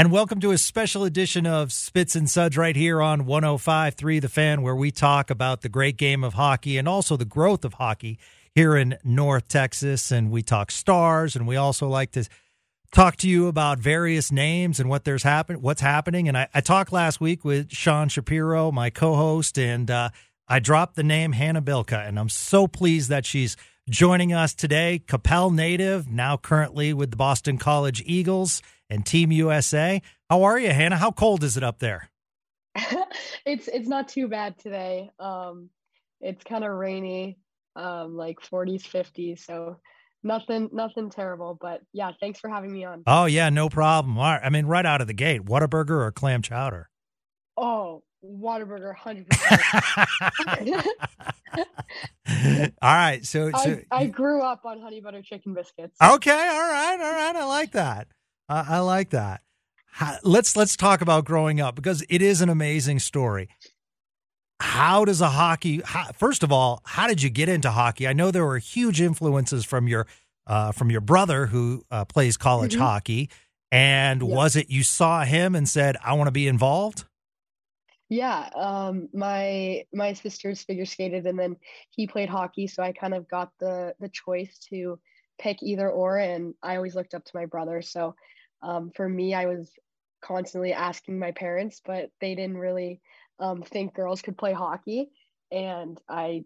And welcome to a special edition of Spits and Suds right here on 105.3 The Fan, where we talk about the great game of hockey and also the growth of hockey here in North Texas. And we talk stars, and we also like to talk to you about various names and what there's happen what's happening. And I, I talked last week with Sean Shapiro, my co-host, and uh, I dropped the name Hannah Bilka, and I'm so pleased that she's joining us today. Coppell native, now currently with the Boston College Eagles and Team USA. How are you, Hannah? How cold is it up there? it's it's not too bad today. Um, it's kind of rainy, um, like 40s, 50s. So nothing nothing terrible. But yeah, thanks for having me on. Oh yeah, no problem. All right. I mean, right out of the gate, Whataburger or clam chowder? Oh, Whataburger, hundred percent. All right, so, so I, I, grew up on honey butter chicken biscuits. Okay, all right, all right. I like that. I, I like that. Let's let's talk about growing up because it is an amazing story. How does a hockey? How, first of all, how did you get into hockey? I know there were huge influences from your uh, from your brother who uh, plays college mm-hmm. hockey, and yep. was it you saw him and said, "I want to be involved"? Yeah, um, my my sisters figure skated, and then he played hockey, so I kind of got the the choice to pick either or, and I always looked up to my brother, so um, for me, I was constantly asking my parents, but they didn't really um, think girls could play hockey. And I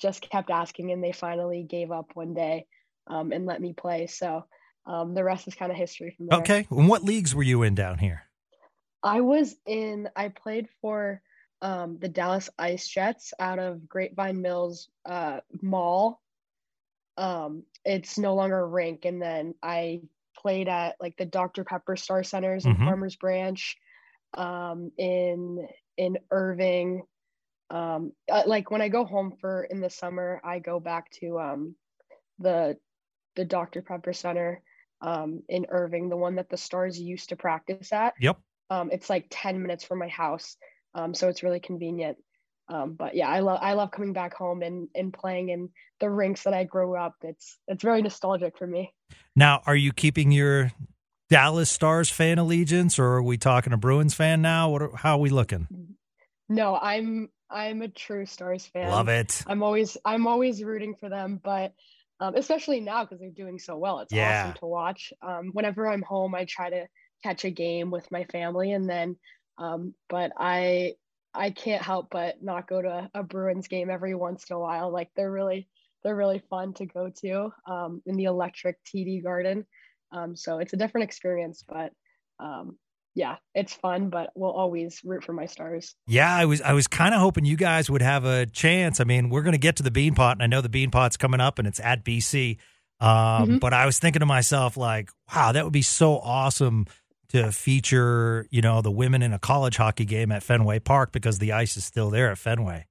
just kept asking, and they finally gave up one day um, and let me play. So um, the rest is kind of history from there. Okay. And what leagues were you in down here? I was in, I played for um, the Dallas Ice Jets out of Grapevine Mills uh, Mall. Um, it's no longer a rink. And then I played at like the Dr. Pepper Star Centers in mm-hmm. Farmers Branch, um, in in Irving. Um, uh, like when I go home for in the summer, I go back to um, the the Dr. Pepper Center um, in Irving, the one that the Stars used to practice at. Yep. Um, it's like ten minutes from my house, um, so it's really convenient. Um, but yeah, I love I love coming back home and and playing in the rinks that I grew up. It's it's very nostalgic for me. Now, are you keeping your Dallas Stars fan allegiance, or are we talking a Bruins fan now? What? Are, how are we looking? No, I'm I'm a true Stars fan. Love it. I'm always I'm always rooting for them, but um, especially now because they're doing so well. It's yeah. awesome to watch. Um, whenever I'm home, I try to catch a game with my family, and then, um, but I I can't help but not go to a Bruins game every once in a while. Like they're really they're really fun to go to um, in the electric TD Garden. Um, so it's a different experience, but um, yeah, it's fun. But we'll always root for my stars. Yeah, I was I was kind of hoping you guys would have a chance. I mean, we're going to get to the Beanpot, and I know the Beanpot's coming up, and it's at BC. Um, mm-hmm. But I was thinking to myself, like, wow, that would be so awesome to feature, you know, the women in a college hockey game at Fenway Park because the ice is still there at Fenway.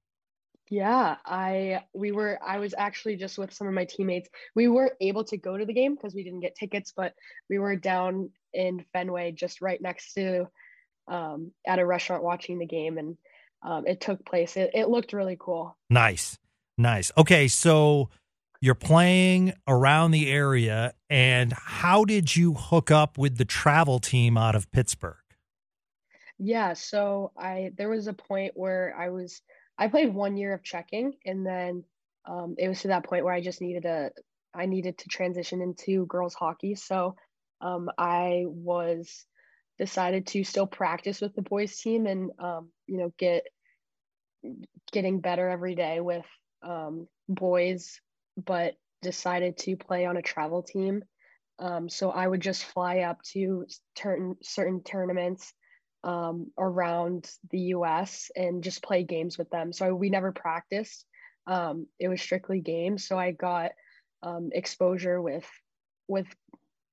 Yeah, I we were I was actually just with some of my teammates. We weren't able to go to the game because we didn't get tickets, but we were down in Fenway just right next to um, at a restaurant watching the game and um, it took place. It, it looked really cool. Nice. Nice. Okay, so you're playing around the area, and how did you hook up with the travel team out of Pittsburgh? Yeah, so I there was a point where I was I played one year of checking, and then um, it was to that point where I just needed a I needed to transition into girls hockey. So um, I was decided to still practice with the boys team and um, you know get getting better every day with um, boys, but decided to play on a travel team. Um, so I would just fly up to certain certain tournaments um, around the U.S. and just play games with them. So we never practiced. Um, it was strictly games. So I got um, exposure with with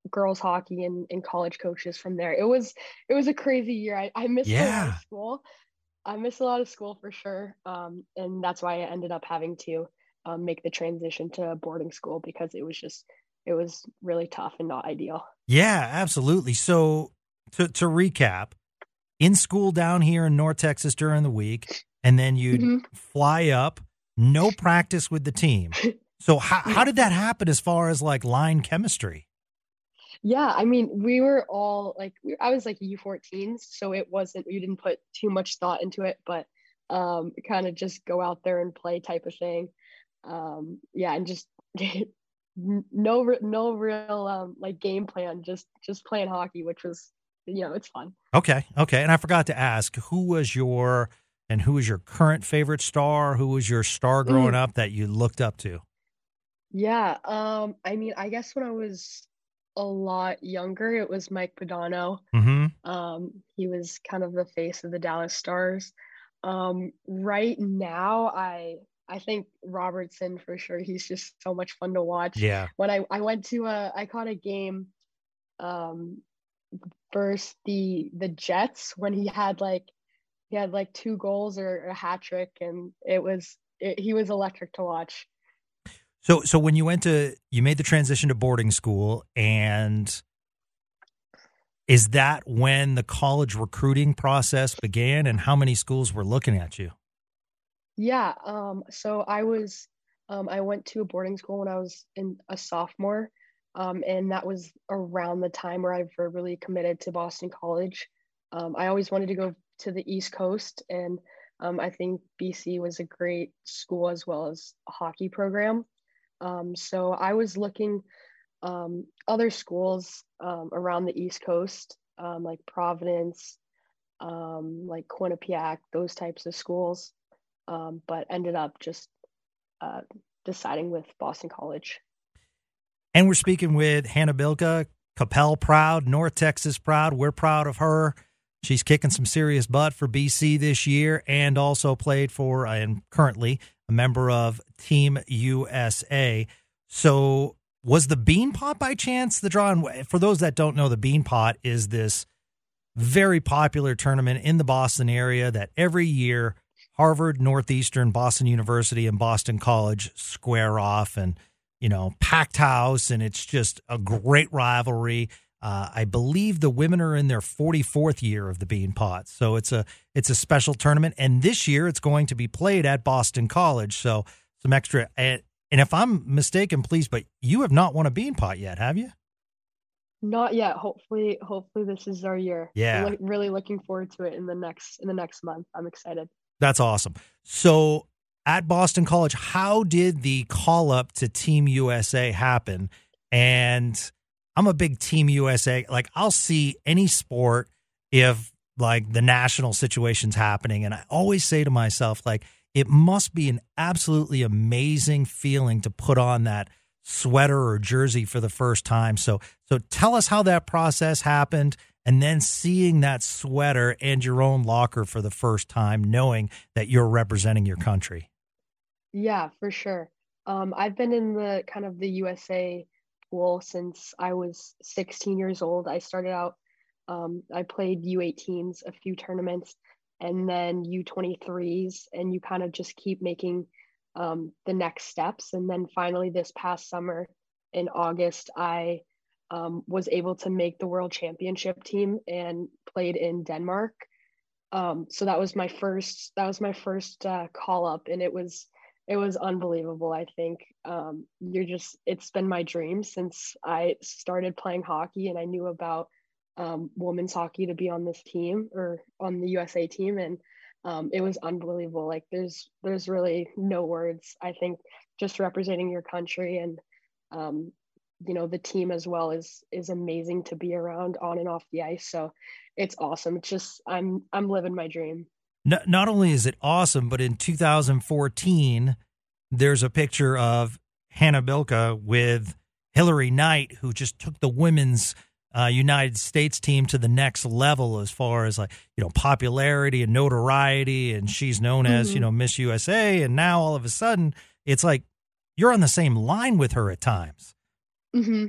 girls hockey and, and college coaches from there. It was it was a crazy year. I, I missed yeah. a lot of school. I missed a lot of school for sure. Um, and that's why I ended up having to um, make the transition to boarding school because it was just it was really tough and not ideal. Yeah, absolutely. So to to recap, in school down here in North Texas during the week, and then you'd mm-hmm. fly up, no practice with the team. So how how did that happen as far as like line chemistry? Yeah, I mean, we were all like, we, I was like U14s, so it wasn't, we didn't put too much thought into it, but um, kind of just go out there and play type of thing. Um, yeah, and just no, no real um, like game plan, just just playing hockey, which was, you know, it's fun. Okay, okay, and I forgot to ask, who was your and who was your current favorite star? Who was your star growing mm. up that you looked up to? Yeah, um, I mean, I guess when I was a lot younger, it was Mike Modano. Mm-hmm. Um, he was kind of the face of the Dallas Stars. Um, right now, I I think Robertson for sure. He's just so much fun to watch. Yeah. When I I went to a I caught a game, um, versus the the Jets when he had like he had like two goals or a hat trick, and it was it, he was electric to watch. So so when you went to you made the transition to boarding school and is that when the college recruiting process began and how many schools were looking at you? Yeah, um so I was um I went to a boarding school when I was in a sophomore. Um, and that was around the time where I verbally committed to Boston College. Um, I always wanted to go to the East Coast, and um, I think BC was a great school as well as a hockey program. Um, so I was looking other schools around the East Coast, like Providence, like Quinnipiac, those types of schools, um, but ended up just uh, deciding with Boston College. And we're speaking with Hannah Bilka, Coppell proud, North Texas proud. We're proud of her. She's kicking some serious butt for BC this year and also played for and currently a member of Team USA. So, was the Beanpot by chance the draw? And for those that don't know, the Beanpot is this very popular tournament in the Boston area that every year Harvard, Northeastern, Boston University, and Boston College square off and, you know, packed house. And it's just a great rivalry. Uh, I believe the women are in their 44th year of the Beanpot, so it's a it's a special tournament. And this year, it's going to be played at Boston College. So some extra. And, and if I'm mistaken, please, but you have not won a Beanpot yet, have you? Not yet. Hopefully, hopefully this is our year. Yeah, really looking forward to it in the next in the next month. I'm excited. That's awesome. So at Boston College, how did the call up to Team USA happen? And I'm a big Team USA. Like I'll see any sport if like the national situation's happening, and I always say to myself, like it must be an absolutely amazing feeling to put on that sweater or jersey for the first time. So so tell us how that process happened and then seeing that sweater and your own locker for the first time knowing that you're representing your country. Yeah, for sure. Um, I've been in the kind of the USA pool since I was 16 years old. I started out, um, I played U18s, a few tournaments, and then U23s, and you kind of just keep making um, the next steps. And then finally, this past summer in August, I um, was able to make the world championship team and played in Denmark. Um, so that was my first. That was my first uh, call up, and it was it was unbelievable. I think um, you're just, it's been my dream since I started playing hockey and I knew about um, women's hockey to be on this team or on the USA team. And um, it was unbelievable. Like there's, there's really no words. I think just representing your country and um, you know the team as well is is amazing to be around on and off the ice. So it's awesome. It's just I'm I'm living my dream. Not, not only is it awesome, but in 2014, there's a picture of Hannah Bilka with Hilary Knight, who just took the women's uh, United States team to the next level as far as like you know popularity and notoriety, and she's known mm-hmm. as you mm-hmm. know Miss USA, and now all of a sudden it's like you're on the same line with her at times. Mm-hmm.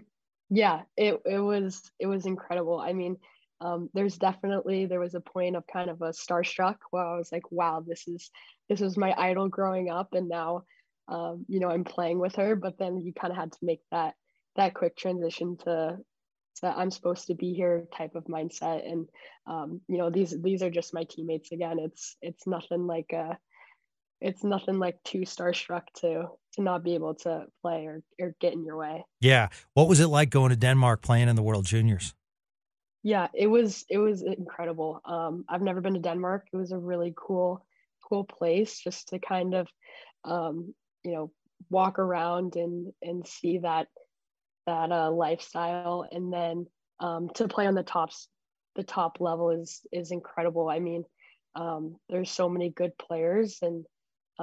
Yeah, it it was it was incredible. I mean, um, there's definitely there was a point of kind of a starstruck where I was like, wow, this is this was my idol growing up, and now um, you know I'm playing with her. But then you kind of had to make that that quick transition to that I'm supposed to be here type of mindset. And um, you know, these these are just my teammates again. It's it's nothing like a it's nothing like too starstruck to to not be able to play or, or get in your way. Yeah. What was it like going to Denmark playing in the World Juniors? Yeah, it was it was incredible. Um, I've never been to Denmark. It was a really cool cool place just to kind of um, you know walk around and and see that that uh, lifestyle and then um, to play on the tops the top level is is incredible i mean um, there's so many good players and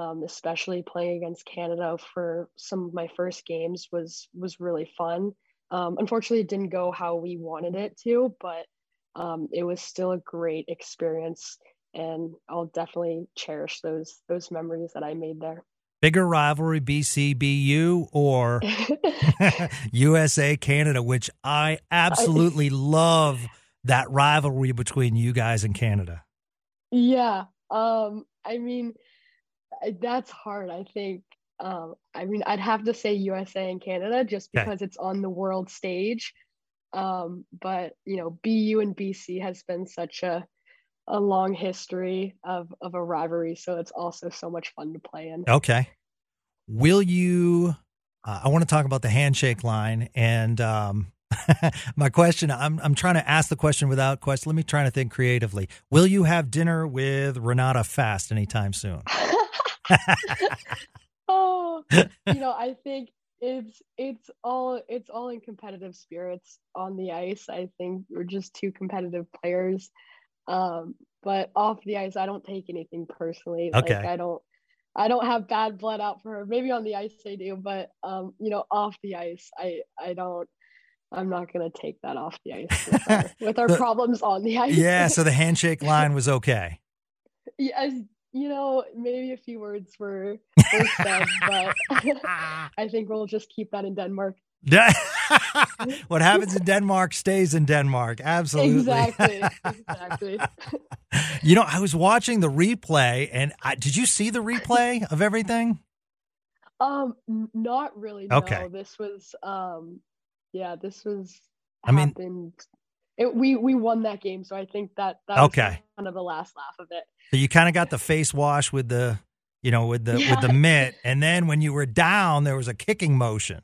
um, especially playing against canada for some of my first games was was really fun um, unfortunately it didn't go how we wanted it to but um, it was still a great experience and i'll definitely cherish those those memories that i made there bigger rivalry BCBU or USA Canada, which I absolutely love that rivalry between you guys and Canada. Yeah. Um, I mean, that's hard. I think, um, I mean, I'd have to say USA and Canada just because okay. it's on the world stage. Um, but you know, BU and BC has been such a a long history of of a rivalry, so it's also so much fun to play in. Okay, will you? Uh, I want to talk about the handshake line and. Um, my question I'm I'm trying to ask the question without question. Let me try to think creatively. Will you have dinner with Renata Fast anytime soon? oh, you know, I think it's it's all it's all in competitive spirits on the ice. I think we're just two competitive players. Um, but off the ice, I don't take anything personally. Okay. Like I don't I don't have bad blood out for her. Maybe on the ice I do, but um, you know, off the ice, I I don't. I'm not gonna take that off the ice with our, with our the, problems on the ice. yeah, so the handshake line was okay. Yeah, you know, maybe a few words were, were said, but I think we'll just keep that in Denmark. what happens in Denmark stays in Denmark. Absolutely. Exactly. Exactly. you know, I was watching the replay, and I, did you see the replay of everything? Um, not really. No. Okay. This was, um, yeah, this was. I mean, it, we we won that game, so I think that that okay. kind of the last laugh of it. So you kind of got the face wash with the, you know, with the yeah. with the mitt, and then when you were down, there was a kicking motion.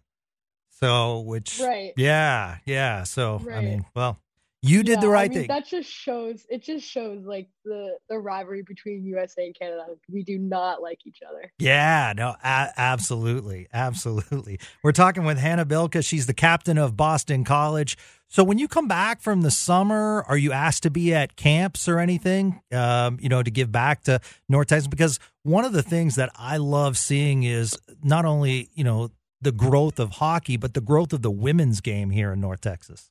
So, which, right. yeah, yeah. So, right. I mean, well, you did yeah, the right I mean, thing. That just shows, it just shows like the, the rivalry between USA and Canada. We do not like each other. Yeah, no, a- absolutely. Absolutely. We're talking with Hannah Bilka. She's the captain of Boston College. So, when you come back from the summer, are you asked to be at camps or anything, um, you know, to give back to North Texas? Because one of the things that I love seeing is not only, you know, the growth of hockey, but the growth of the women's game here in North Texas.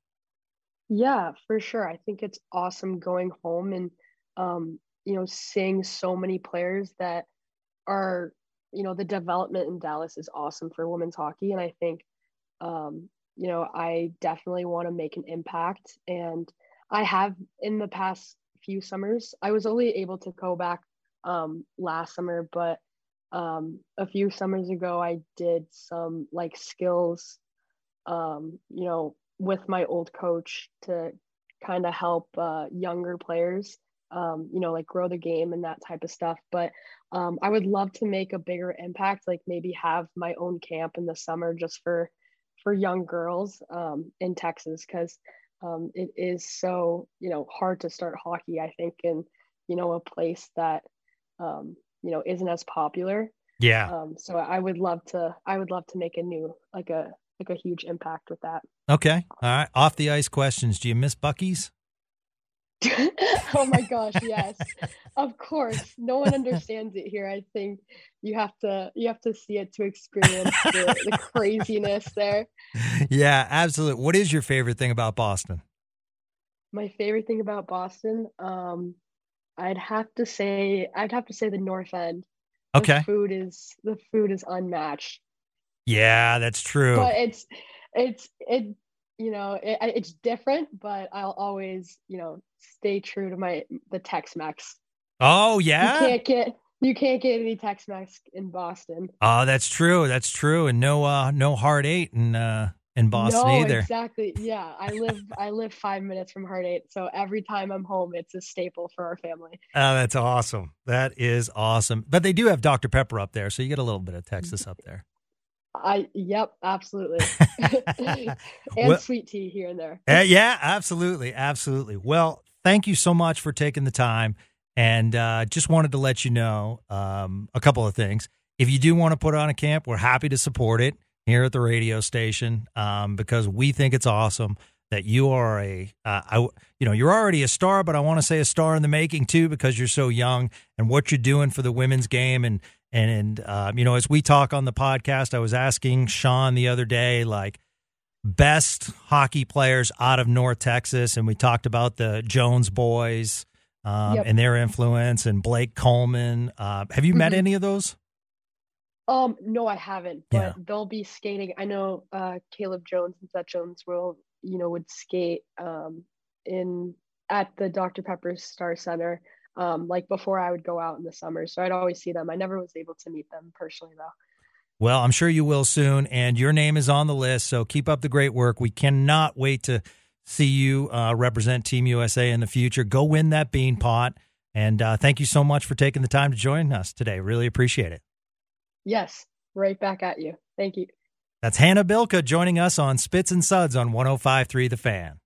Yeah, for sure. I think it's awesome going home and um, you know, seeing so many players that are, you know, the development in Dallas is awesome for women's hockey. And I think um, you know, I definitely want to make an impact. And I have in the past few summers, I was only able to go back um last summer, but um, a few summers ago, I did some like skills, um, you know, with my old coach to kind of help uh, younger players, um, you know, like grow the game and that type of stuff. But um, I would love to make a bigger impact, like maybe have my own camp in the summer just for for young girls um, in Texas because um, it is so you know hard to start hockey. I think in you know a place that um, you know isn't as popular yeah um so i would love to i would love to make a new like a like a huge impact with that. Okay. All right. Off the ice questions. Do you miss Buc-ee's? oh my gosh, yes. of course. No one understands it here. I think you have to you have to see it to experience the, the craziness there. Yeah, absolutely. What is your favorite thing about Boston? My favorite thing about Boston, um, I'd have to say I'd have to say the North End. The Okay. food is the food is unmatched. Yeah, that's true. But it's it's it you know it, it's different, but I'll always you know stay true to my the Tex-Mex. oh, yeah, You can't get you can't get any Tex-Mex in Boston. Oh, that's true. That's true. And no uh no hard eight in uh in Boston no, either. exactly. Yeah, I live I live five minutes from Hard Eight, so every time I'm home, it's a staple for our family. Oh, that's awesome. That is awesome. But they do have Dr. Pepper up there, so you get a little bit of Texas up there. I yep, absolutely, and Well- sweet tea here and there. Uh, yeah, absolutely, absolutely. Well, thank you so much for taking the time, and uh, just wanted to let you know um, a couple of things. If you do want to put on a camp, we're happy to support it here at the radio station um, because we think it's awesome that you are a, uh, I, you know, you're already a star, but I want to say a star in the making too because you're so young and what you're doing for the women's game and and uh, you know, as we talk on the podcast, I was asking Sean the other day, like best hockey players out of North Texas, and we talked about the Jones boys um, Yep. and their influence, and Blake Coleman. Uh, have you met Mhm. any of those? Um, no, I haven't, but Yeah. they'll be skating. I know uh Caleb Jones and Seth Jones will, you know, would skate um in at the Dr. Pepper Star Center. Um, like before I would go out in the summer. So I'd always see them. I never was able to meet them personally though. Well, I'm sure you will soon, and your name is on the list. So keep up the great work. We cannot wait to see you uh, represent Team USA in the future. Go win that bean pot, and uh, thank you so much for taking the time to join us today. Really appreciate it. Yes, right back at you. Thank you. That's Hannah Bilka joining us on Spits and Suds on 105.3 The Fan.